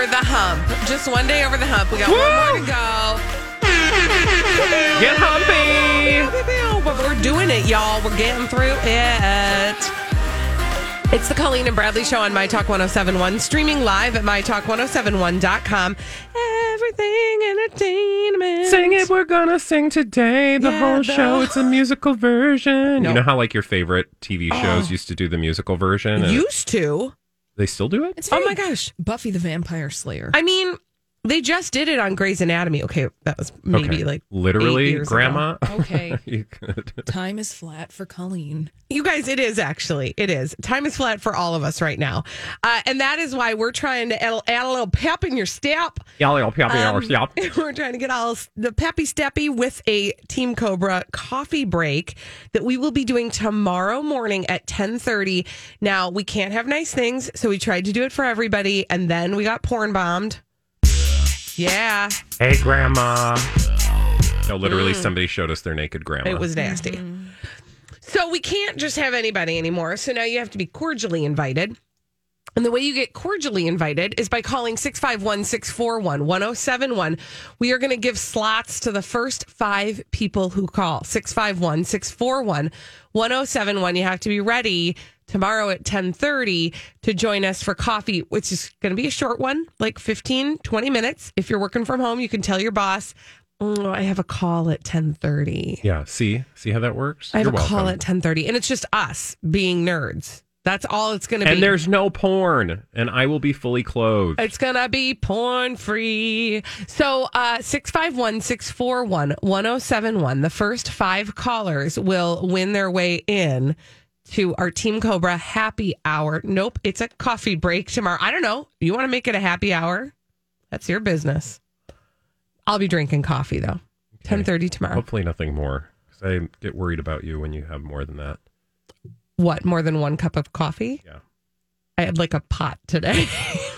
You guys, we're over the hump. Just one day over the hump. We got one more to go. Get humpy. But we're doing it, y'all. We're getting through it. It's the Colleen and Bradley Show on My Talk 1071, streaming live at MyTalk1071.com. Everything entertainment. Sing it, we're gonna sing today. The Yeah, whole the- show, it's a musical version. No. You know how like your favorite TV shows oh. used to do the musical version? and Used to. They still do it? It's Oh my gosh. Buffy the Vampire Slayer. I mean, they just did it on Grey's Anatomy. Okay, that was maybe Okay. like eight literally, years ago. Grandma. Okay. you could. Time is flat for Colleen. You guys, it is actually. It is. Time is flat for all of us right now. Uh, and that is why we're trying to add, add a little pep in your step. Y'all, y'all, y'all, y'all, Um, y'all. We're trying to get all the peppy steppy with a Team Cobra coffee break that we will be doing tomorrow morning at 1030. Now, we can't have nice things, so we tried to do it for everybody, and then we got porn bombed. Yeah, Hey, Grandma. No, literally, somebody showed us their naked grandma. Mm. it was nasty. So we can't just have anybody anymore. So now you have to be cordially invited. And the way you get cordially invited is by calling 651 641 1071. We are going to give slots to the first five people who call 651 641 1071. You have to be ready tomorrow at 1030 to join us for coffee, which is going to be a short one, like 15, 20 minutes. If you're working from home, you can tell your boss, oh, I have a call at 1030. Yeah, see? See how that works? I have You're a call welcome. at 1030 and it's just us being nerds. That's all it's going to be. And there's no porn, and I will be fully clothed. It's gonna be porn free. So uh 651 641 1071. The first five callers will win their way in to our Team Cobra happy hour. Nope, it's a coffee break tomorrow. I don't know. You want to make it a happy hour? That's your business. I'll be drinking coffee though. 1030 tomorrow. Hopefully, nothing more. Because I get worried about you when you have more than that. What, more than one cup of coffee? Yeah. I had like a pot today.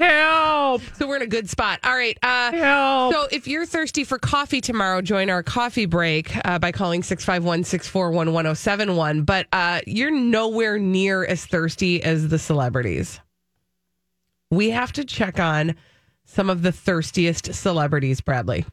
Help! so we're in a good spot. All right. Uh Help! So if you're thirsty for coffee tomorrow, join our coffee break uh, by calling 651 641 1071. But uh, you're nowhere near as thirsty as the celebrities. We have to check on some of the thirstiest celebrities, Bradley.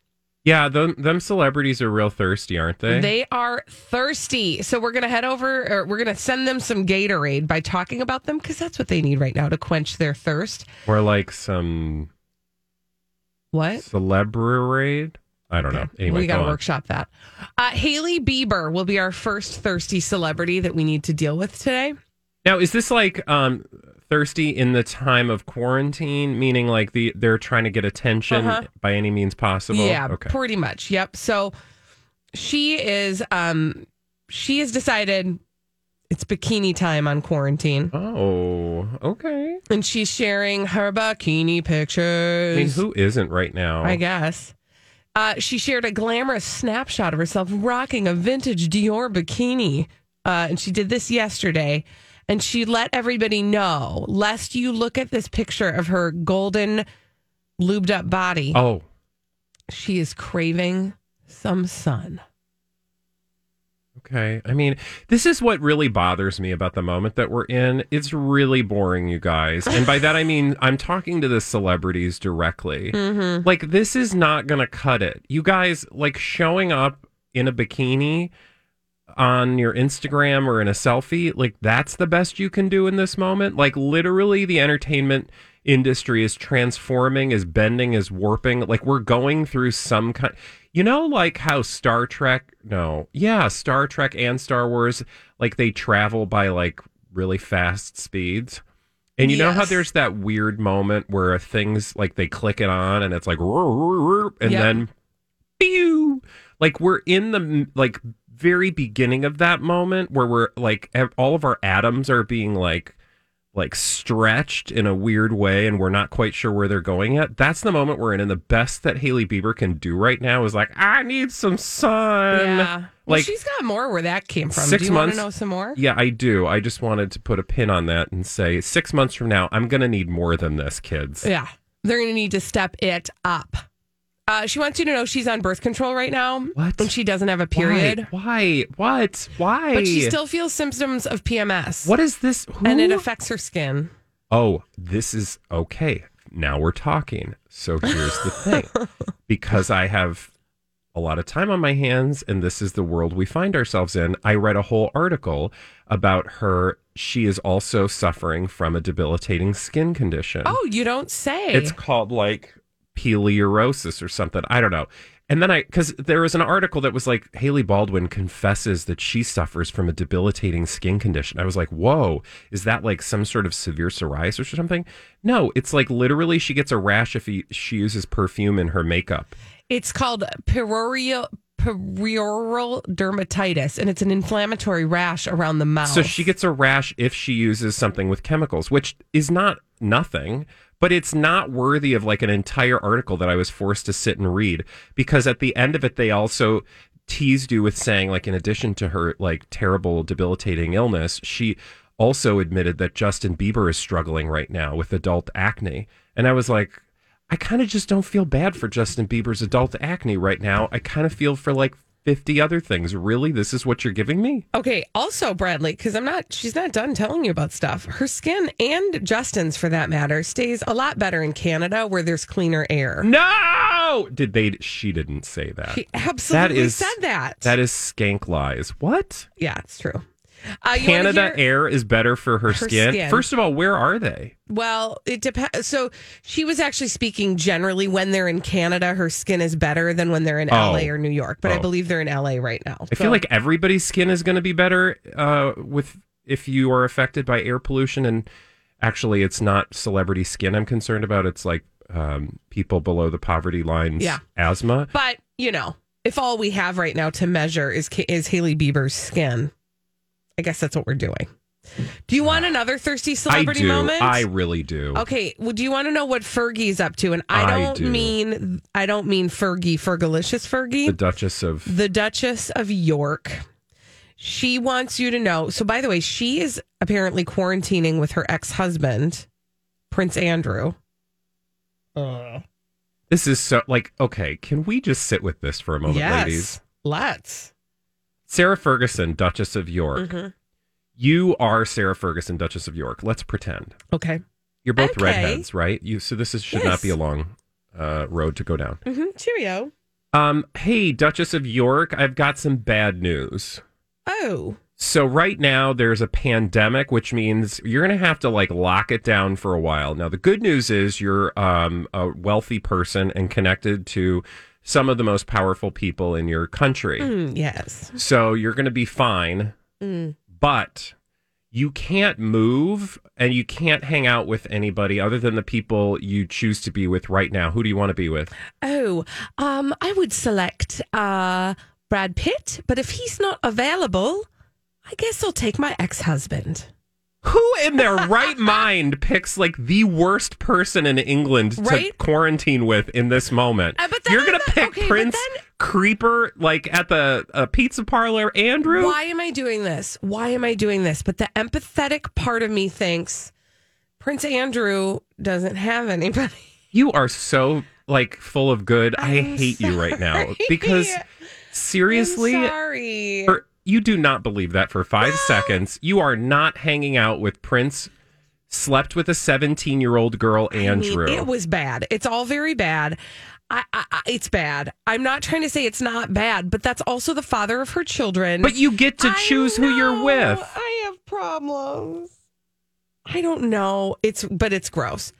Yeah, them, them celebrities are real thirsty, aren't they? They are thirsty. So we're going to head over, or we're going to send them some Gatorade by talking about them because that's what they need right now to quench their thirst. or like some What? celebrity. I don't know. Anyway, we got to on. workshop that. Uh, Hailey Bieber will be our first thirsty celebrity that we need to deal with today. Now, is this like um thirsty in the time of quarantine, meaning like the they're trying to get attention Uh-huh. by any means possible? Yeah, Okay. pretty much. Yep. So she is um she has decided it's bikini time on quarantine Oh, okay. and she's sharing her bikini pictures. I mean, who isn't right now? I guess. Uh, she shared a glamorous snapshot of herself rocking a vintage Dior bikini. Uh, and she did this yesterday. And she let everybody know, lest you look at this picture of her golden, lubed up body, Oh, she is craving some sun. okay. I mean, this is what really bothers me about the moment that we're in. It's really boring, you guys. And by that, I mean, I'm talking to the celebrities directly. Mm-hmm. Like, this is not going to cut it. You guys, like, showing up in a bikini on your Instagram or in a selfie, like, that's the best you can do in this moment. Like, literally, the entertainment industry is transforming, is bending, is warping. Like, we're going through some kind. You know, like how Star Trek, no, yeah, Star Trek and Star Wars, like they travel by like really fast speeds. And you know how there's that weird moment where things like they click it on and it's like, and Yep. then, pew! Like we're in the like very beginning of that moment where we're like all of our atoms are being like like stretched in a weird way and we're not quite sure where they're going yet. That's the moment we're in. And the best that Hailey Bieber can do right now is like, I need some sun. yeah. Well, Like she's got more where that came from. six Do you want months- to know some more? Yeah, I do. I just wanted to put a pin on that and say six months from now, I'm going to need more than this, kids. Yeah. They're going to need to step it up. Uh, she wants you to know she's on birth control right now. What? And she doesn't have a period. Why? Why? What? Why? But she still feels symptoms of PMS. What is this? Who? And it affects her skin. oh, this is okay. Now we're talking. So here's the thing because I have a lot of time on my hands and this is the world we find ourselves in, I read a whole article about her. She is also suffering from a debilitating skin condition. Oh, you don't say. It's called like peliorosis or something. I don't know. And then I, because there was an article that was like Hailey Baldwin confesses that she suffers from a debilitating skin condition. I was like, whoa, is that like some sort of severe psoriasis or something? No, it's like literally she gets a rash if he, she uses perfume in her makeup. It's called perioral perioral dermatitis, and it's an inflammatory rash around the mouth. So she gets a rash if she uses something with chemicals, which is not nothing, but it's not worthy of like an entire article that I was forced to sit and read because at the end of it, they also teased you with saying, like, in addition to her like terrible, debilitating illness, she also admitted that Justin Bieber is struggling right now with adult acne. And I was like, I kind of just don't feel bad for Justin Bieber's adult acne right now. I kind of feel for like 50 other things. Really? This is what you're giving me? Okay, also Bradley, because I'm not she's not done telling you about stuff. Her skin and Justin's for that matter stays a lot better in Canada where there's cleaner air. No! Did they? She didn't say that. She absolutely is- said that. that is skank lies. What? yeah, it's true. Uh, Canada air is better for her, Her skin. skin. First of all, where are they? Well, it depends. So she was actually speaking generally when they're in Canada, her skin is better than when they're in Oh. LA or New York. But I Oh. believe they're in LA right now. I feel like everybody's skin is going to be better uh, with if you are affected by air pollution. And actually, it's not celebrity skin I'm concerned about. It's like um, people below the poverty line's Yeah. asthma. But you know, if all we have right now to measure is is Hailey Bieber's skin, I guess that's what we're doing. Do you want another thirsty I celebrity do. moment? I really do. Okay. Well, do you want to know what Fergie's up to? And I I don't do. mean I don't mean Fergie, Fergalicious Fergie. The Duchess of. the Duchess of York. She wants you to know. So, by the way, she is apparently quarantining with her ex husband, Prince Andrew. Uh. This is so like okay. Can we just sit with this for a moment, yes. ladies? Let's. Sarah Ferguson, Duchess of York. Mhm. You are Sarah Ferguson, Duchess of York. Let's pretend Okay. you're both Okay. redheads, right? You so this is, should not be a long uh, road to go down. Mm-hmm. Cheerio. Um, hey, Duchess of York, I've got some bad news. Oh. So right now there's a pandemic, which means you're going to have to like lock it down for a while. Now the good news is you're um, a wealthy person and connected to some of the most powerful people in your country. Mm, yes. So you're going to be fine, Mm. but you can't move and you can't hang out with anybody other than the people you choose to be with right now. Who do you want to be with? Oh, um, I would select uh, Brad Pitt, but if he's not available, I guess I'll take my ex husband. Who in their right mind picks like the worst person in England to quarantine with in this moment? Uh, but You're gonna pick okay, Prince then- Creeper like at the uh, pizza parlor, Andrew. Why am I doing this? Why am I doing this? But the empathetic part of me thinks Prince Andrew doesn't have anybody. You are so like full of good. I I'm hate you right now because seriously, I'm sorry. You do not believe that for five seconds. You are not hanging out with Prince. Slept with a 17 year old girl, I mean, Andrew. it was bad. It's all very bad. I, I, it's bad. I'm not trying to say it's not bad, but that's also the father of her children. but you get to choose who you're with. I have problems. I don't know. It's but it's gross.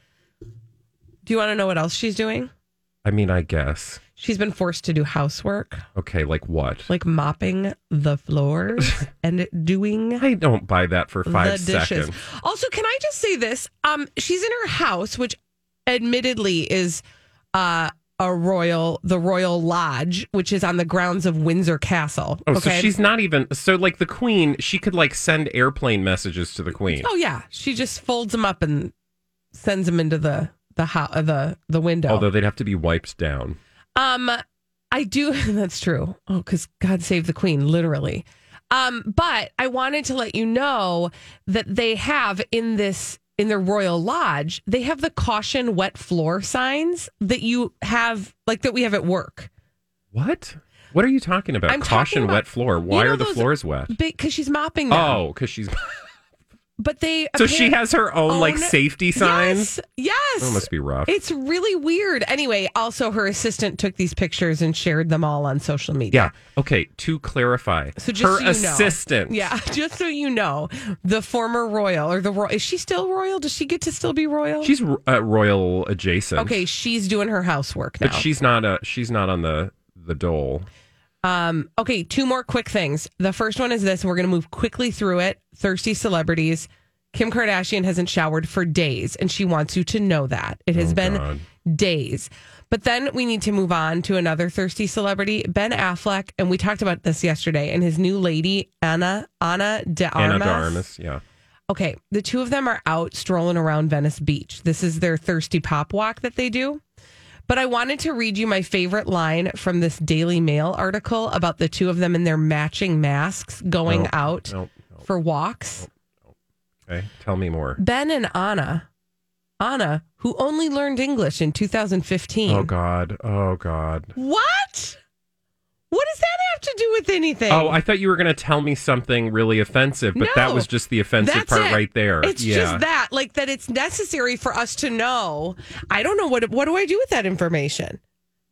Do you want to know what else she's doing? I mean, I guess. She's been forced to do housework, Okay, like what? like mopping the floors and doing I don't buy that for five the dishes. seconds. Also, can I just say this? Um, she's in her house, which admittedly is uh a royal, the Royal Lodge, which is on the grounds of Windsor Castle. Oh, so she's not even so like the queen. She could like send airplane messages to the queen. Oh yeah, she just folds them up and sends them into the the ho- uh, the the window. Although they'd have to be wiped down. Um, I do. That's true. Oh, because God save the Queen, literally. Um, but I wanted to let you know that they have in this in their royal lodge, they have the caution wet floor signs that you have, like that we have at work. What? What are you talking about? I'm Caution talking about- wet floor. Why know are the floors wet? Because she's mopping them. Oh, because she's but they so she has her own like safety signs. Yes, yes. That must be rough. It's really weird. Anyway, also her assistant took these pictures and shared them all on social media. Yeah. Okay. To clarify, So just her so you know. assistant. Yeah, just so you know, the former royal or the royal is she still royal? Does she get to still be royal? She's uh, royal adjacent. okay. She's doing her housework now. but she's not. A, she's not on the the dole. Um. Okay. Two more quick things. The first one is this. We're going to move quickly through it. Thirsty celebrities. Kim Kardashian hasn't showered for days, and she wants you to know that it has Oh, been God. days. But then we need to move on to another thirsty celebrity, Ben Affleck, and we talked about this yesterday. And his new lady, Anna Ana de Armas. Ana de Armas. Yeah. Okay, the two of them are out strolling around Venice Beach. This is their thirsty pop walk that they do. But I wanted to read you my favorite line from this Daily Mail article about the two of them in their matching masks going No, out no, no. for walks. Okay. Tell me more. Ben and Anna, Anna, who only learned English in 2015. Oh God. Oh God. What? What does that have to do with anything? Oh, I thought you were going to tell me something really offensive, but that was just the offensive part it. right there. It's yeah. just that, like that. It's necessary for us to know. I don't know what. What do I do with that information?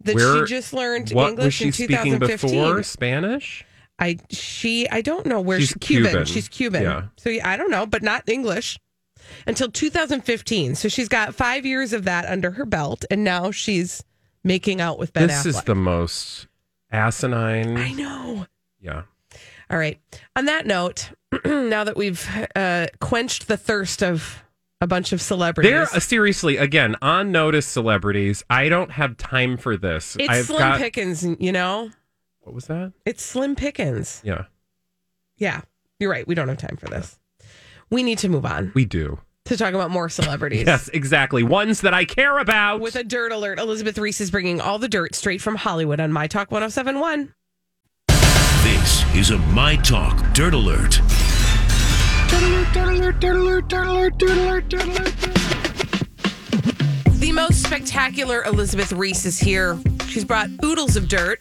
That Where- she just learned what English was she in speaking 2015. before? Spanish? I she I don't know where She's she's Cuban. Cuban. She's Cuban. Yeah. So yeah, I don't know, but not English until 2015. So she's got five years of that under her belt, and now she's making out with Ben this Affleck. is the most asinine. I know. Yeah. All right. On that note, now that we've uh, quenched the thirst of a bunch of celebrities, They're uh, seriously again on notice celebrities. I don't have time for this. it's I've Slim got Pickens. You know, what was that? it's Slim Pickens. Yeah, Yeah, you're right. We don't have time for this. We need to move on we do. To talk about more celebrities. Yes, exactly. Ones that I care about. With a dirt alert, Elizabeth Ries is bringing all the dirt straight from Hollywood on My Talk 1071. This is a My Talk Dirt Alert. The most spectacular Elizabeth Ries is here. She's brought oodles of dirt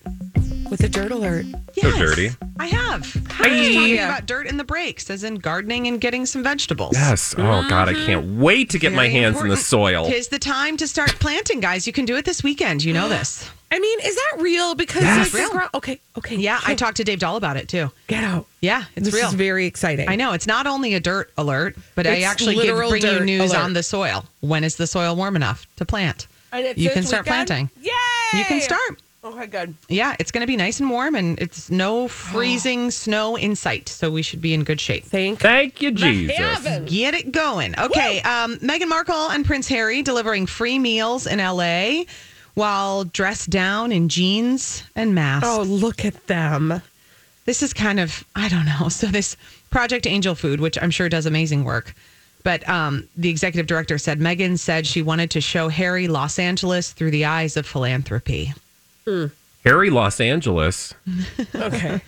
with a dirt alert. so dirty. I have. Hi. I was talking about dirt in the breaks, as in gardening and getting some vegetables. Yes. Oh God, I can't mm-hmm. wait to get my Very hands in the soil. Tis the time to start planting, guys. You can do it this weekend. You know this. I mean, is that real? Because Yes. like, Real. gro- okay, okay, Yeah, I talked to Dave Dahl about it too. Get out. Yeah, it's this real. is very exciting. I know it's not only a dirt alert, but I actually give, bring you news alert. on the soil. When is the soil warm enough to plant? And it's You can start weekend? planting. Yay! You can start. Okay, good. Yeah, it's going to be nice and warm, and it's no freezing snow in sight, so we should be in good shape. Thank Thank you, Jesus. heaven. Get it going. Okay. Um, Meghan Markle and Prince Harry delivering free meals in LA while dressed down in jeans and masks. Oh, look at them. This is kind of, I don't know. So, this Project Angel Food, which I'm sure does amazing work. But um, the executive director said Meghan said she wanted to show Harry Los Angeles through the eyes of philanthropy. Hmm. Harry Los Angeles. Okay.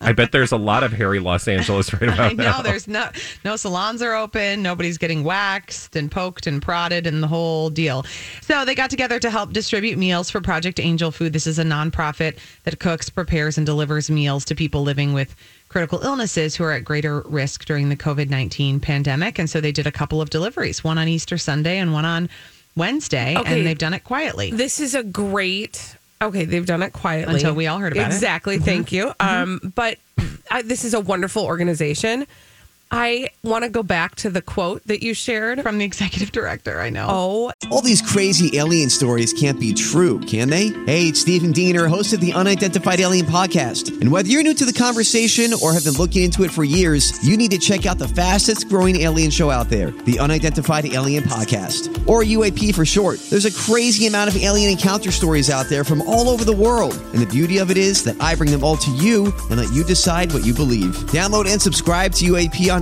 I bet there's a lot of Harry Los Angeles right I about now. know there's no no salons are open, nobody's getting waxed and poked and prodded and the whole deal. So they got together to help distribute meals for Project Angel Food. This is a nonprofit that cooks, prepares, and delivers meals to people living with critical illnesses who are at greater risk during the COVID nineteen pandemic. And so they did a couple of deliveries, one on Easter Sunday and one on Wednesday, Okay. and they've done it quietly. This is a great. Okay, they've done it quietly Until we all heard about it. exactly. Thank you. Um, but I, this is a wonderful organization. I want to go back to the quote that you shared. From the executive director, I know. Oh, All these crazy alien stories can't be true, can they? Hey, it's Stephen Diener, host of the Unidentified Alien Podcast. And whether you're new to the conversation or have been looking into it for years, you need to check out the fastest growing alien show out there, the Unidentified Alien Podcast, or UAP for short. There's a crazy amount of alien encounter stories out there from all over the world. And the beauty of it is that I bring them all to you and let you decide what you believe. Download and subscribe to UAP on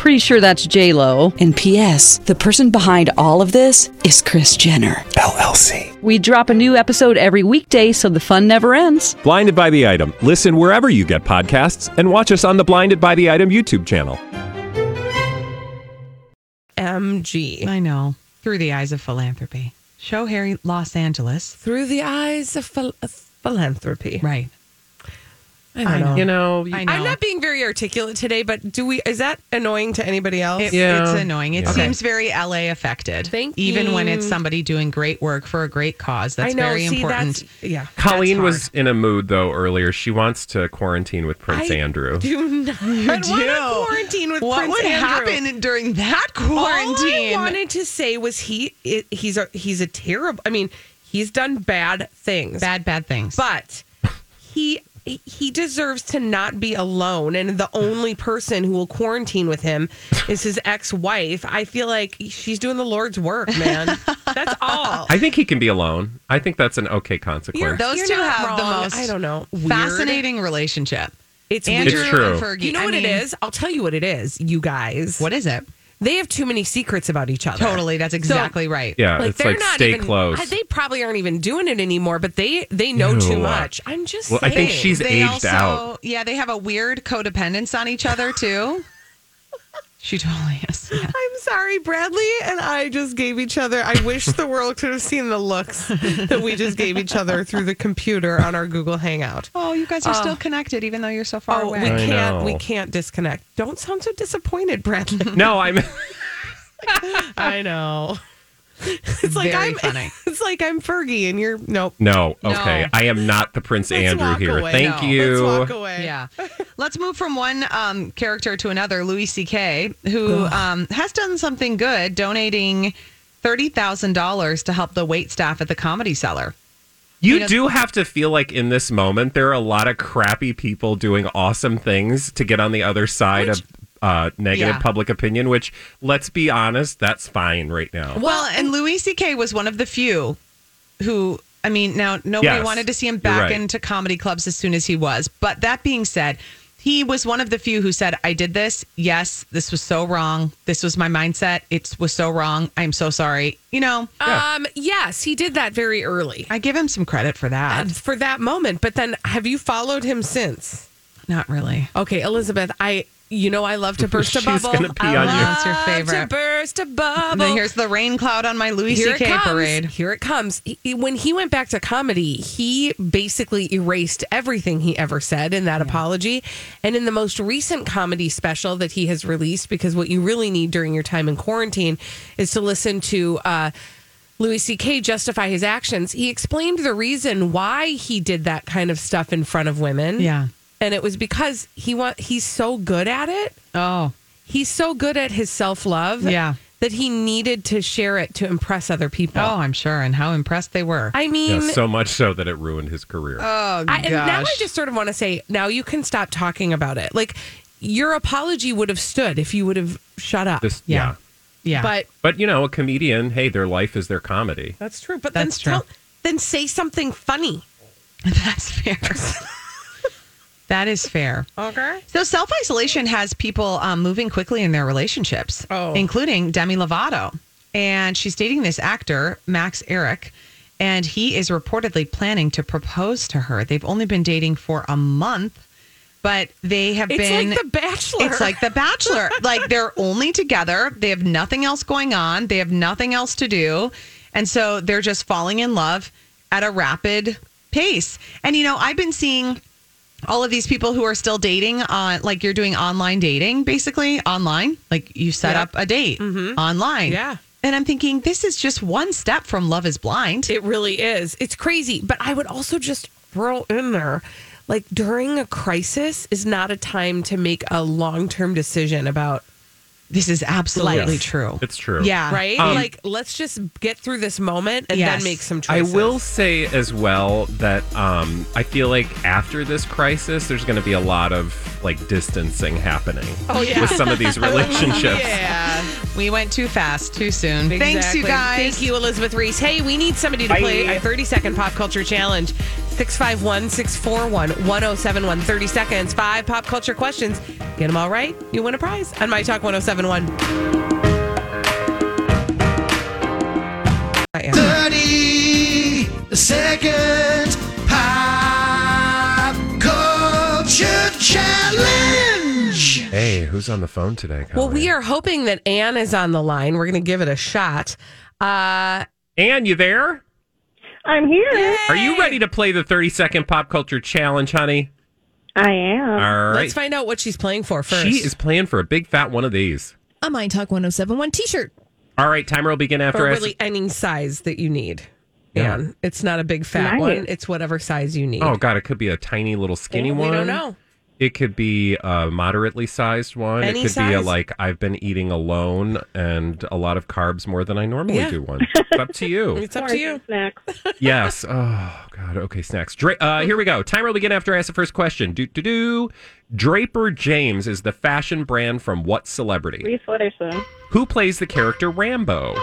Pretty sure that's J Lo. And P.S. The person behind all of this is Kris Jenner. LLC. We drop a new episode every weekday, so the fun never ends. Blinded by the item. Listen wherever you get podcasts, and watch us on the Blinded by the Item YouTube channel. MG. I know. Through the eyes of philanthropy. Show Harry Los Angeles. Through the eyes of phil- of philanthropy. Right. I don't know. You know, I know. I'm not being very articulate today, but do we? Is that annoying to anybody else? It- Yeah. It's annoying. It Yeah. seems very LA affected. Thank Even when it's somebody doing great work for a great cause. That's I know. very see, important. That's, yeah. Colleen was in a mood though earlier. She wants to quarantine with Prince I Andrew. Do not You want do. to quarantine with what Prince would Andrew. happen during that quarantine? All quarantine? I wanted to say was he it, he's a he's a terrible. I mean, he's done bad things, bad, bad things. but he he deserves to not be alone. And the only person who will quarantine with him is his ex wife. I feel like she's doing the Lord's work, man. That's all. I think he can be alone. I think that's an okay consequence. Those You're two not have the most I don't know weird. fascinating relationship. It's Andrew. It's true. and Fergie. You know I what mean, it is? I'll tell you what it is. You guys, What is it? They have too many secrets about each other. Totally. That's exactly right. yeah, it's they're like not stay even, close. I- They probably aren't even doing it anymore, but they they know Ew. too much. I'm just Well, I think she's They aged also, out. yeah, they have a weird codependence on each other too. She totally is. Yeah. I'm sorry, Bradley and I just gave each other. I wish the world could have seen the looks that we just gave each other through the computer on our Google Hangout. Oh, you guys are still uh, connected even though you're so far Oh, we. I can't know. we can't disconnect. Don't sound so disappointed, Bradley. no, I'm. I know. It's like Very I'm funny. it's like I'm Fergie and you're nope. No, okay. No. I am not the Prince Let's Andrew walk here. away. Thank No. you. Let's walk away. Yeah. Let's move from one um, character to another, Louis C.K., who um, has done something good, donating $30,000 to help the wait staff at the Comedy Cellar. You You do have to feel like in this moment there are a lot of crappy people doing awesome things to get on the other side of uh, negative Yeah. public opinion. Which, let's be honest, that's fine right now. Well, and Louis C.K. was one of the few who, I mean, now nobody Yes, wanted to see him back right. into comedy clubs as soon as he was. But that being said, he was one of the few who said, I did this. Yes, this was so wrong. This was my mindset. It was so wrong. I'm so sorry. You know, Um yes, he did that very early. I give him some credit for that. And for that moment, but then have you followed him since? Not really. Okay, Elizabeth, I you know I love to burst a She's bubble. gonna pee I on you. love That's your favorite. To burst a bubble. And then here's the rain cloud on my Louis Here it C.K. comes. parade. Here it comes. He- he- when he went back to comedy, he basically erased everything he ever said in that apology. And in the most recent comedy special that he has released, because what you really need during your time in quarantine is to listen to uh, Louis C.K. justify his actions. He explained the reason why he did that kind of stuff in front of women. Yeah. And it was because he want he's so good at it. Oh, He's so good at his self love. Yeah. That he needed to share it to impress other people. oh, I'm sure. And how impressed they were. I mean, Yeah, so much so that it ruined his career. oh, I, and now I just sort of want to say, now you can stop talking about it. Like your apology would have stood if you would have shut up. this, yeah. yeah. yeah. but But you know, a comedian, hey, their life is their comedy. that's true. But That's true. then tell, then say something funny. that's fair. that is fair. Okay. So self isolation has people um, moving quickly in their relationships, Oh. including Demi Lovato, and she's dating this actor Max Ehrich, and he is reportedly planning to propose to her. They've only been dating for a month, but they have It's been. like The Bachelor. It's like The Bachelor. like they're only together. They have nothing else going on. They have nothing else to do. And so they're just falling in love at a rapid pace. And you know, I've been seeing all of these people who are still dating on like you're doing online dating basically online like you set Yep. up a date mm-hmm. online Yeah. and i'm thinking this is just one step from love is blind It really is. It's crazy. But I would also just throw in there like during a crisis is not a time to make a long term decision about, this is absolutely Life. true It's true. yeah right? Um, like, let's just get through this moment and Yes. then make some I will say as well that um, I feel like after this crisis, there's going to be a lot of like distancing happening Oh, yeah. with some of these relationships. Yeah. we went too fast too soon thanks you guys Thank you, Elizabeth Ries. Hey, we need somebody to play a 30 second pop culture challenge. 651 641 1071. 30 seconds, five pop culture questions. Get them all right, you win a prize on My Talk 1071. I am. 30 second pop culture challenge. Hey, who's on the phone today? Well, we are hoping that Anne is on the line. We're going to give it a shot. Uh, Anne, you there? I'm here. Are you ready to play the 30 second pop culture challenge, honey? I am. All right. let's find out what she's playing for first. She is playing for a big fat one of these. A My Talk 1071 t shirt. All right, timer will begin after or I really any size that you need. Yeah. Anne. It's not a big fat Nice. one. It's whatever size you need. Oh god, it could be a tiny little skinny we one. I don't know. It could be a moderately sized one. Any it could be a size? like I've been eating alone and a lot of carbs more than I normally Yeah. do one. It's up to you. It's up to you. Snacks. yes. Oh god. Okay, snacks. Dra- uh, here we go. Timer will begin after I ask the first question. Do do do. Draper James is the fashion brand from what celebrity? Reese Witherspoon. Who plays the character Rambo?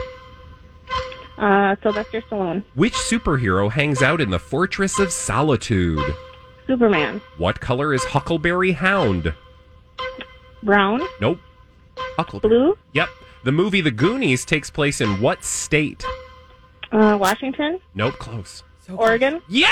Uh, Sylvester Stallone. Which superhero hangs out in the Fortress of Solitude? Superman. What color is Huckleberry Hound? Brown. Nope. Huckleberry. Blue. Yep. The movie The Goonies takes place in what state? Uh, Washington. Nope, close. Oregon. Yeah!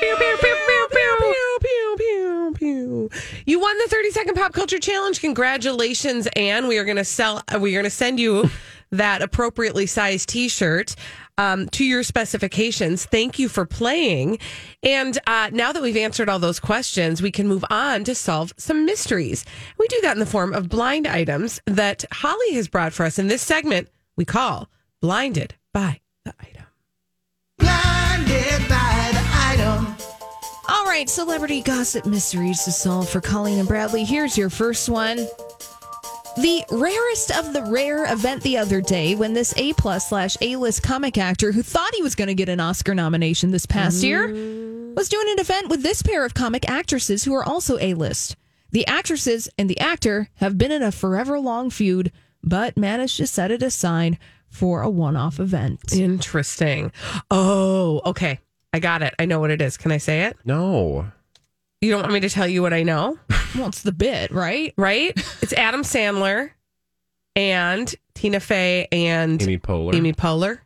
Pew, pew, pew, pew, pew, pew, pew, pew. You won the 30 second pop culture challenge. Congratulations, Anne. We are going to sell, uh, we are going to send you that appropriately sized t shirt um, to your specifications. Thank you for playing. And uh, now that we've answered all those questions, we can move on to solve some mysteries. We do that in the form of blind items that Holly has brought for us in this segment we call Blinded by the Item. Blinded by the item. All right, celebrity gossip mysteries to solve for Colleen and Bradley. Here's your first one. The rarest of the rare event the other day when this A plus slash A list comic actor who thought he was going to get an Oscar nomination this past year mm. was doing an event with this pair of comic actresses who are also A list. The actresses and the actor have been in a forever long feud, but managed to set it aside for a one off event. Interesting. Oh, okay. I got it. I know what it is. Can I say it? No. You don't want me to tell you what I know, Well, it's the bit, right? right? It's Adam Sandler and Tina Fey and Amy Poehler. Amy Poehler.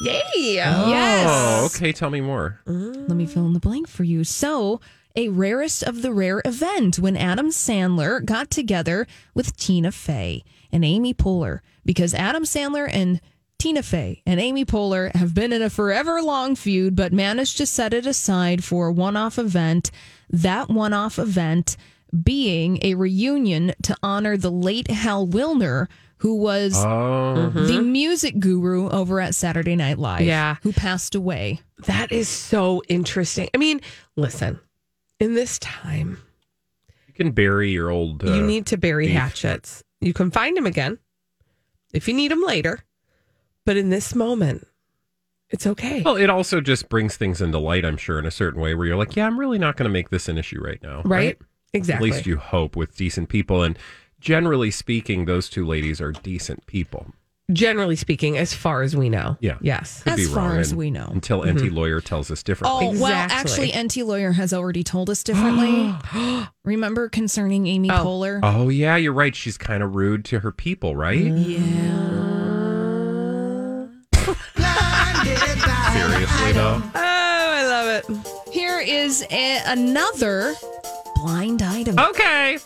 Yeah. Oh, Yes. okay. Tell me more. Mm. Let me fill in the blank for you. So, a rarest of the rare event when Adam Sandler got together with Tina Fey and Amy Poehler because Adam Sandler and Tina Fey and Amy Poehler have been in a forever long feud, but managed to set it aside for a one off event. That one off event being a reunion to honor the late Hal Willner, who was Oh. the music guru over at Saturday Night Live. Yeah. Who passed away. That is so interesting. I mean, listen, in this time, You can bury your old. Uh, you need to bury beef. hatchets. You can find them again if you need them later. But in this moment, it's okay. Well, it also just brings things into light, I'm sure, in a certain way where you're like, yeah, I'm really not going to make this an issue right now. right? Exactly. At least you hope with decent people. And generally speaking, those two ladies are decent people. Generally speaking, as far as we know. Yeah. Yes. Could be As far wrong, as we know. Until mm-hmm. Enty Lawyer tells us differently. Oh, well, actually, Enty Lawyer has already told us differently. Remember concerning Amy Oh. Poehler? Oh, yeah, you're right. She's kind of rude to her people, right? Seriously, though. Oh, I love it. Here is a, another blind item. Okay.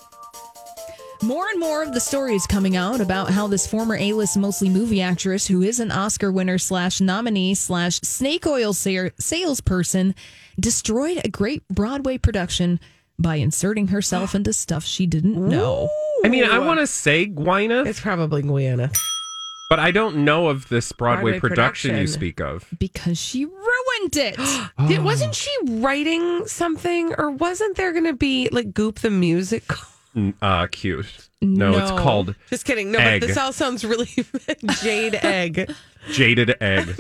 More and more of the stories coming out about how this former A-list mostly movie actress, who is an Oscar winner slash nominee slash snake oil sa- salesperson, destroyed a great Broadway production by inserting herself into stuff she didn't know. I mean, I want to say Gwyneth, It's probably Gwyneth. but I don't know of this Broadway, Broadway production, you production. speak of. Because she ruined it. Did, wasn't she writing something, or wasn't there going to be like Goop the musical? N- Uh, cute. No, it's called Just kidding. No, Egg. but this all sounds really Jade Egg. Jaded Egg.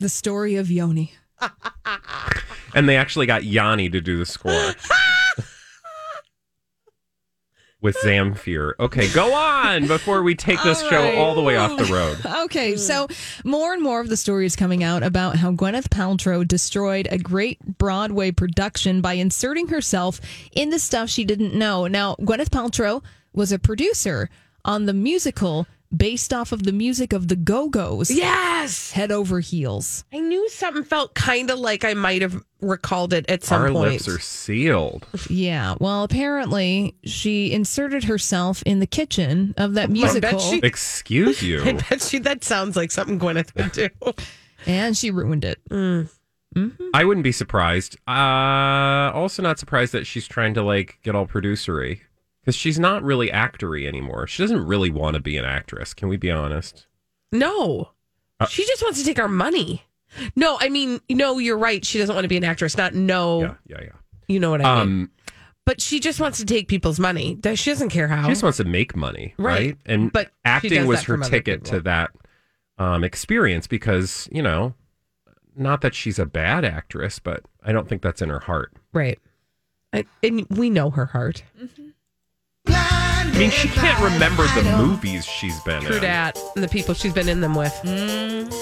The story of Yoni. and they actually got Yanni to do the score. With Zamfir. Okay, go on before we take this All show right. all the way off the road. Okay, so more and more of the stories coming out about how Gwyneth Paltrow destroyed a great Broadway production by inserting herself in the stuff she didn't know. Now, Gwyneth Paltrow was a producer on the musical based off of the music of the Go Go's. Yes. Head over heels. I knew something felt kind of like I might have recalled it at some Our point. lips are sealed. Yeah, well, apparently she inserted herself in the kitchen of that I bet musical she- Excuse I you. bet you that sounds like something Gwyneth would do. and she ruined it. I wouldn't be surprised. Uh, also, not surprised that she's trying to like get all producery because she's not really actory anymore. She doesn't really want to be an actress. Can we be honest? No. Uh, she just wants to take our money. No, I mean, no, you're right. She doesn't want to be an actress. Not no. Yeah, yeah, yeah. You know what I mean? Um, But she just wants to take people's money. She doesn't care how. she just wants to make money, right? Right. And But acting was her from other ticket to that um, experience because you know, not that she's a bad actress, but I don't think that's in her heart. right. I, and we know her heart. I mean, she can't remember the movies she's been True in. dat. And the people she's been in them with. Mm.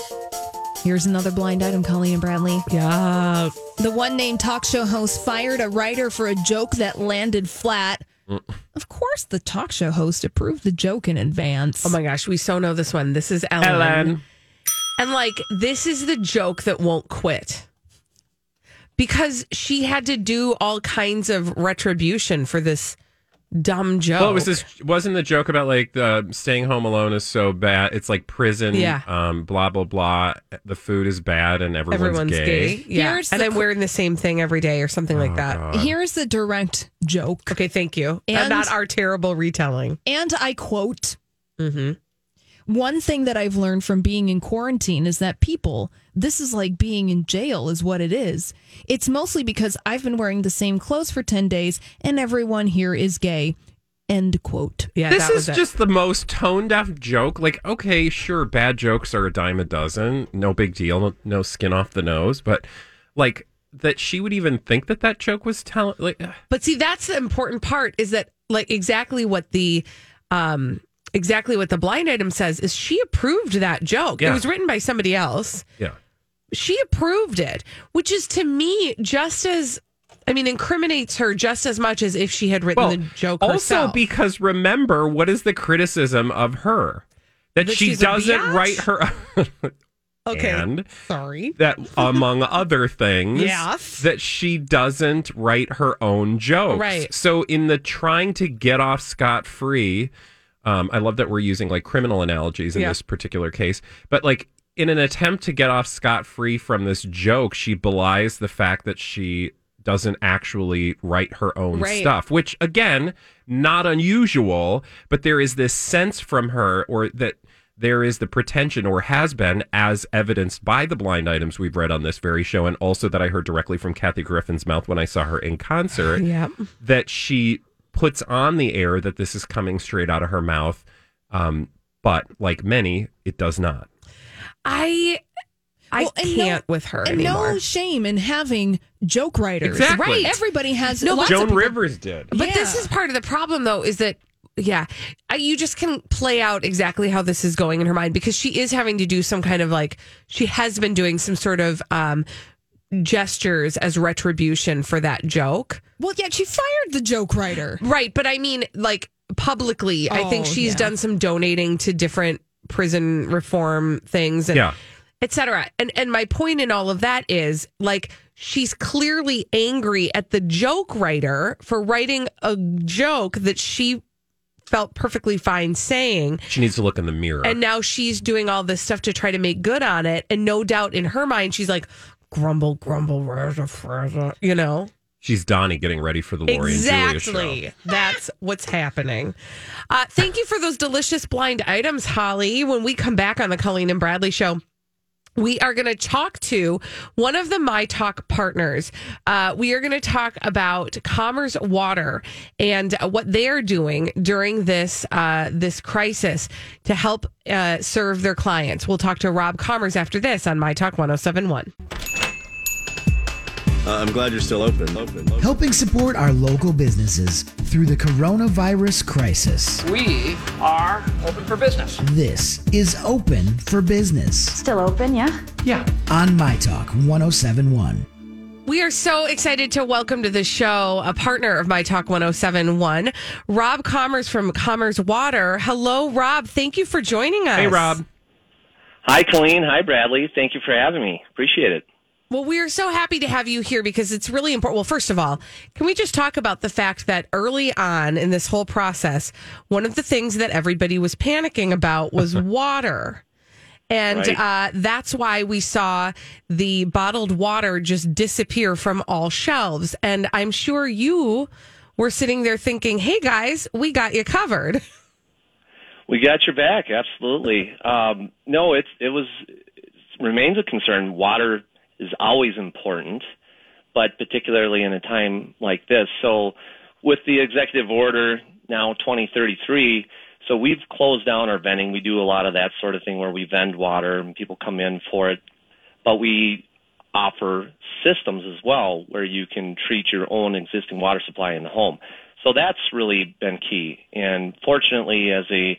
Here's another blind item, Colleen and Bradley. Yeah. The one named talk show host fired a writer for a joke that landed flat. Mm. Of course, the talk show host approved the joke in advance. Oh my gosh, we so know this one. This is Ellen. Ellen. And like, this is the joke that won't quit. Because she had to do all kinds of retribution for this dumb joke. Well, it was this wasn't the joke about like the staying home alone is so bad. It's like prison. Yeah. Um. Blah blah blah. The food is bad and everyone's, Everyone's gay. gay. Yeah. Here's and the I'm wearing the same thing every day or something like that. God. Here's the direct joke. Okay, thank you. And- And not our terrible retelling. And I quote Mm-hmm. One thing that I've learned from being in quarantine is that people, this is like being in jail, is what it is. It's mostly because I've been wearing the same clothes for 10 days and everyone here is gay. End quote. Yeah, this is was it. just the most tone deaf joke. Like, okay, sure, bad jokes are a dime a dozen. No big deal. No, no skin off the nose. But like that, she would even think that that joke was telling. Like. But see, that's the important part is that like exactly what the um exactly what the blind item says is she approved that joke. It was written by somebody else. yeah. She approved it, which is to me just as I mean incriminates her just as much as if she had written Well, the joke also herself. Also, because remember, what is the criticism of her? That, That she doesn't write her. okay. And Sorry. that, among other things, Yes. that she doesn't write her own jokes. Right. So, in the trying to get off scot free, um, I love that we're using like criminal analogies in Yeah. this particular case, but like in an attempt to get off scot free from this joke, she belies the fact that she doesn't actually write her own Right. stuff, which again, not unusual, but there is this sense from her or that there is the pretension or has been as evidenced by the blind items we've read on this very show and also that I heard directly from Kathy Griffin's mouth when I saw her in concert Yeah. that she puts on the air that this is coming straight out of her mouth um, but like many it does not I I Well, can't no- with her and anymore. no shame in having joke writers. Exactly. Right. Everybody has No, lots joan of rivers did But this is part of the problem, though, is that, yeah, I, you just can play out exactly how this is going in her mind because she is having to do some kind of like, she has been doing some sort of um, gestures as retribution for that joke. Well, yeah, she fired the joke writer. Right. But I mean, like publicly, I think Oh, she's yeah. done some donating to different prison reform things. And, yeah etc. And and my point in all of that is like she's clearly angry at the joke writer for writing a joke that she felt perfectly fine saying. She needs to look in the mirror. And now she's doing all this stuff to try to make good on it. And no doubt in her mind, she's like, grumble, grumble, razor, razor, you know? She's Donnie getting ready for the Lori and Julia show. Exactly. That's what's happening. Uh, thank you for those delicious blind items, Holly. When we come back on the Colleen and Bradley show, we are going to talk to one of the My Talk partners. Uh, we are going to talk about Commerce Water and what they are doing during this uh, this crisis to help uh, serve their clients. We'll talk to Rob Commerce after this on My Talk 1071. Uh, I'm glad you're still open. Open. Helping support our local businesses through the coronavirus crisis. We are open for business. This is Open for Business Still open, yeah? Yeah. on My Talk 1071. We are so excited to welcome to the show a partner of My Talk 1071, Rob Commerce from Commerce Water. Hello, Rob. Thank you for joining us. Hey, Rob. Hi, Colleen. Hi, Bradley. Thank you for having me. Appreciate it. Well, we are so happy to have you here because it's really important. Well, first of all, can we just talk about the fact that early on in this whole process, one of the things that everybody was panicking about was water. And Right. uh, that's why we saw the bottled water just disappear from all shelves. And I'm sure you were sitting there thinking, hey guys, we got you covered. We got your back. Absolutely. Um, no, it's it was it remains a concern. Water is always important, but particularly in a time like this. So, with the executive order now 2033, so we've closed down our vending. We do a lot of that sort of thing where we vend water and people come in for it, but we offer systems as well where you can treat your own existing water supply in the home. So that's really been key. And fortunately, as a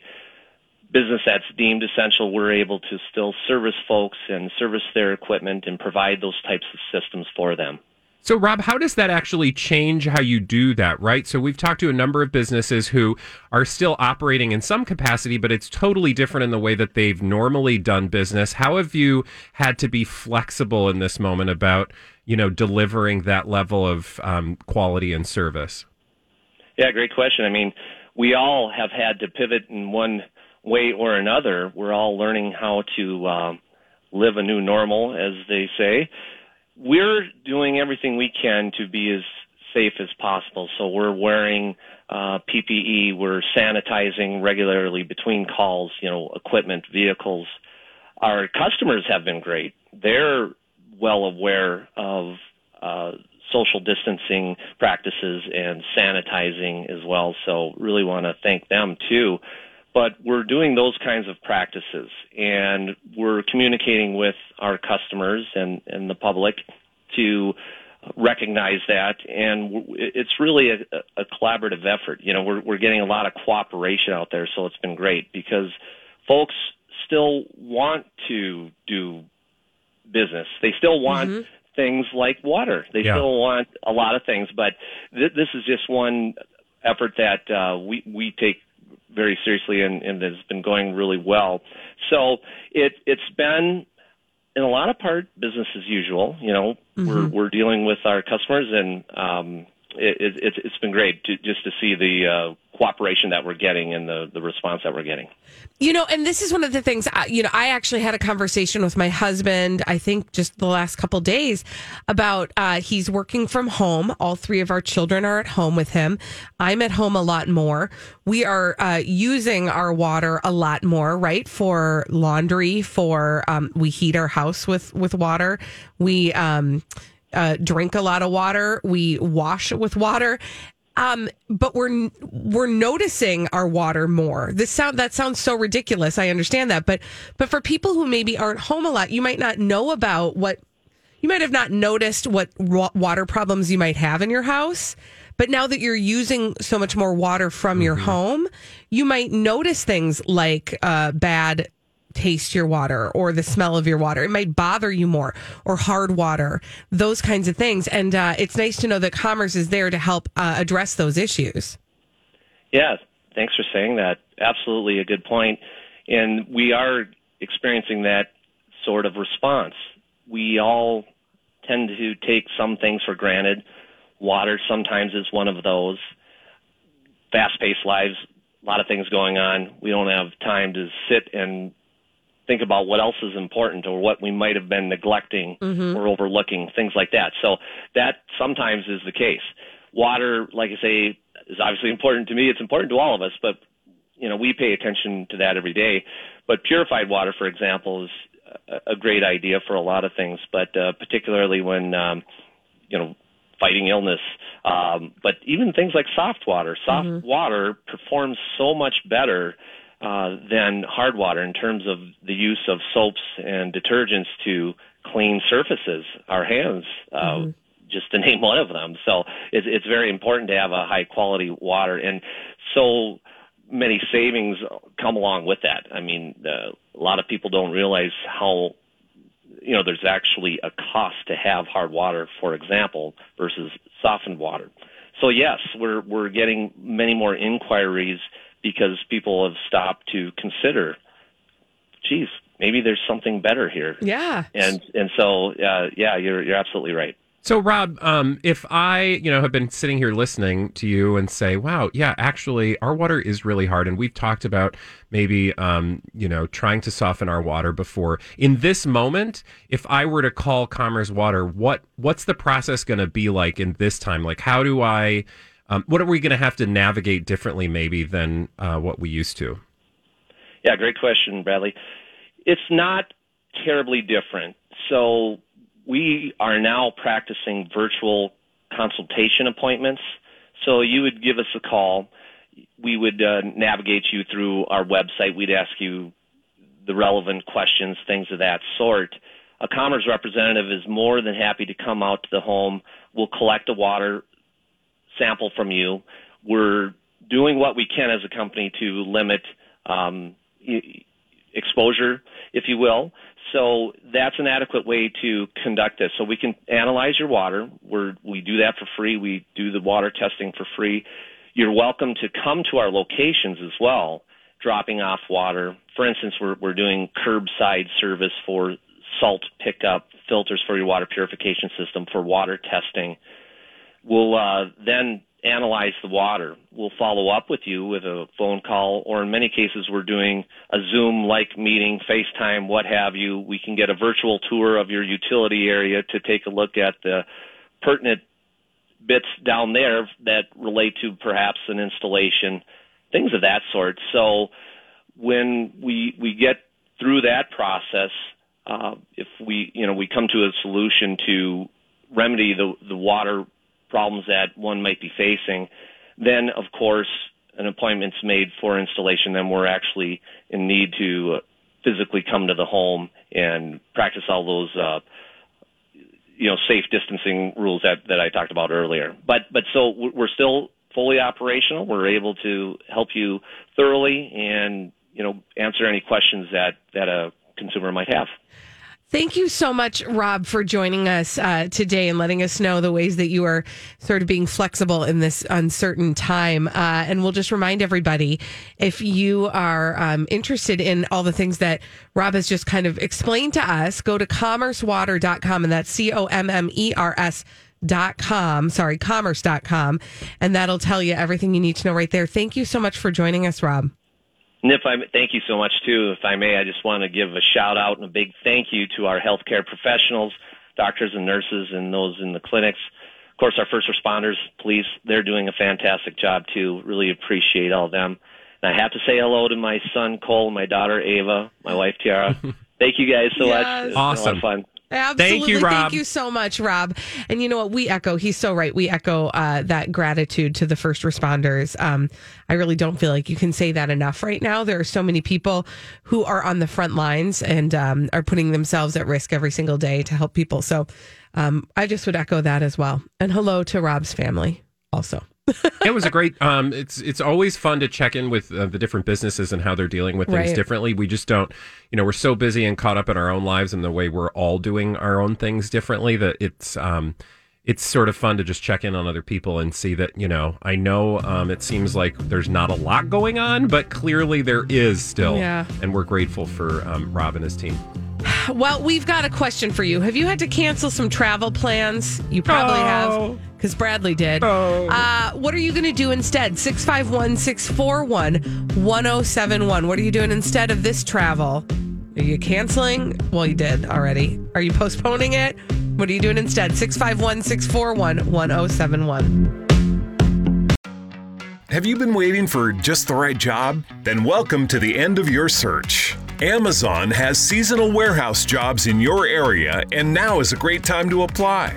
business that's deemed essential, we're able to still service folks and service their equipment and provide those types of systems for them. So, Rob, how does that actually change how you do that, right? So, we've talked to a number of businesses who are still operating in some capacity, but it's totally different in the way that they've normally done business. How have you had to be flexible in this moment about, you know, delivering that level of um, quality and service? Yeah, great question. I mean, we all have had to pivot in one way or another. We're all learning how to um, live a new normal, as they say. We're doing everything we can to be as safe as possible. So we're wearing uh, PPE, we're sanitizing regularly between calls, you know, equipment, vehicles. Our customers have been great. They're well aware of uh, social distancing practices and sanitizing as well. So really want to thank them too. But we're doing those kinds of practices and we're communicating with our customers and, and the public to recognize that. And it's really a, a collaborative effort. You know, we're, we're getting a lot of cooperation out there. So it's been great because folks still want to do business. They still want things like water. They Yeah. still want a lot of things, but th- this is just one effort that uh, we we take very seriously and, and has been going really well. So it it's been in a lot of part business as usual. You know, we're we're dealing with our customers, and um, it, it, it's been great to, just to see the uh, cooperation that we're getting and the the response that we're getting. You know, and this is one of the things, I- you know, I actually had a conversation with my husband, I think just the last couple days about uh, he's working from home. All three of our children are at home with him. I'm at home a lot more. We are uh, using our water a lot more, right? For laundry, for um, we heat our house with, with water. We, um, uh, drink a lot of water. We wash with water. Um, but we're we're noticing our water more. This sound that sounds so ridiculous. I understand that, but but for people who maybe aren't home a lot, you might not know about what you might have not noticed what wa- water problems you might have in your house. But now that you're using so much more water from your home, you might notice things like uh, bad taste your water or the smell of your water. It might bother you more or hard water, those kinds of things. And uh, it's nice to know that Commers is there to help uh, address those issues. Yeah, thanks for saying that. Absolutely a good point. And we are experiencing that sort of response. We all tend to take some things for granted. Water sometimes is one of those. Fast paced lives a lot of things going on. We don't have time to sit and think about what else is important or what we might have been neglecting Mhm. or overlooking, things like that. So that sometimes is the case. Water, like I say, is obviously important to me. It's important to all of us, but you know we pay attention to that every day. But purified water, for example, is a, great idea for a lot of things, but uh, particularly when um, you know fighting illness. Um, but even things like soft water, soft water performs so much better uh, than hard water in terms of the use of soaps and detergents to clean surfaces, our hands, uh, just to name one of them. So it's, it's very important to have a high quality water, and so many savings come along with that. I mean, uh, a lot of people don't realize how you know there's actually a cost to have hard water, for example, versus softened water. So yes, we're we're getting many more inquiries because people have stopped to consider, geez, maybe there's something better here. Yeah. And and so uh, yeah, you're you're absolutely right. So, Rob, um, if I, you know, have been sitting here listening to you and say, "Wow, yeah, actually, our water is really hard," and we've talked about maybe, um, you know, trying to soften our water before. In this moment, if I were to call Commers Water, what what's the process going to be like in this time? Like, how do I? Um, what are we going to have to navigate differently, maybe, than uh, what we used to? Yeah, great question, Bradley. It's not terribly different. So we are now practicing virtual consultation appointments. So you would give us a call. We would uh, navigate you through our website. We'd ask you the relevant questions, things of that sort. A Commers representative is more than happy to come out to the home. We'll collect a water sample from you. We're doing what we can as a company to limit um, exposure, if you will. So that's an adequate way to conduct this. So we can analyze your water. We're, we do that for free. We do the water testing for free. You're welcome to come to our locations as well, dropping off water. For instance, we're, we're doing curbside service for salt pickup, filters for your water purification system, for water testing. We'll uh, then analyze the water. We'll follow up with you with a phone call, or in many cases, we're doing a Zoom like meeting, FaceTime, what have you. We can get a virtual tour of your utility area to take a look at the pertinent bits down there that relate to perhaps an installation, things of that sort. So when we we get through that process, uh, if we you know we come to a solution to remedy the the water problems that one might be facing, then of course an appointment's made for installation. Then we're actually in need to physically come to the home and practice all those. Uh, you know, safe distancing rules that, that I talked about earlier. But but so we're still fully operational. We're able to help you thoroughly and you know answer any questions that that a consumer might have. Thank you so much, Rob, for joining us uh, today and letting us know the ways that you are sort of being flexible in this uncertain time. Uh, and we'll just remind everybody if you are um, interested in all the things that Rob has just kind of explained to us, go to commerswater.com and that's C O M M E R S dot com sorry commers.com and that'll tell you everything you need to know right there thank you so much for joining us rob And if I thank you so much too. If I may, I just want to give a shout out and a big thank you to our healthcare professionals, doctors and nurses, and those in the clinics. Of course, our first responders, police, they're doing a fantastic job too. Really appreciate all of them. And I have to say hello to my son Cole, my daughter Ava, my wife Tiara. thank you guys so much. Yes. It's a lot Awesome. of fun. Absolutely. you, Rob. Thank you so much, Rob. And you know what? We echo, he's so right. We echo uh, that gratitude to the first responders. Um, I really don't feel like you can say that enough right now. There are so many people who are on the front lines and um, are putting themselves at risk every single day to help people. So um, I just would echo that as well. And hello to Rob's family also. It was a great um it's it's always fun to check in with uh, the different businesses and how they're dealing with things Right. differently we just don't you know we're so busy and caught up in our own lives and the way we're all doing our own things differently that it's um it's sort of fun to just check in on other people and see that you know i know um, it seems like there's not a lot going on but clearly there is still Yeah. and we're grateful for um, rob and his team Well, we've got a question for you. Have you had to cancel some travel plans? You probably Oh. have. Because Bradley did. Uh, what are you going to do instead? 651 641 1071. What are you doing instead of this travel? Are you canceling? Well, you did already. Are you postponing it? What are you doing instead? 651 641 1071. Have you been waiting for just the right job? Then welcome to the end of your search. Amazon has seasonal warehouse jobs in your area, and now is a great time to apply.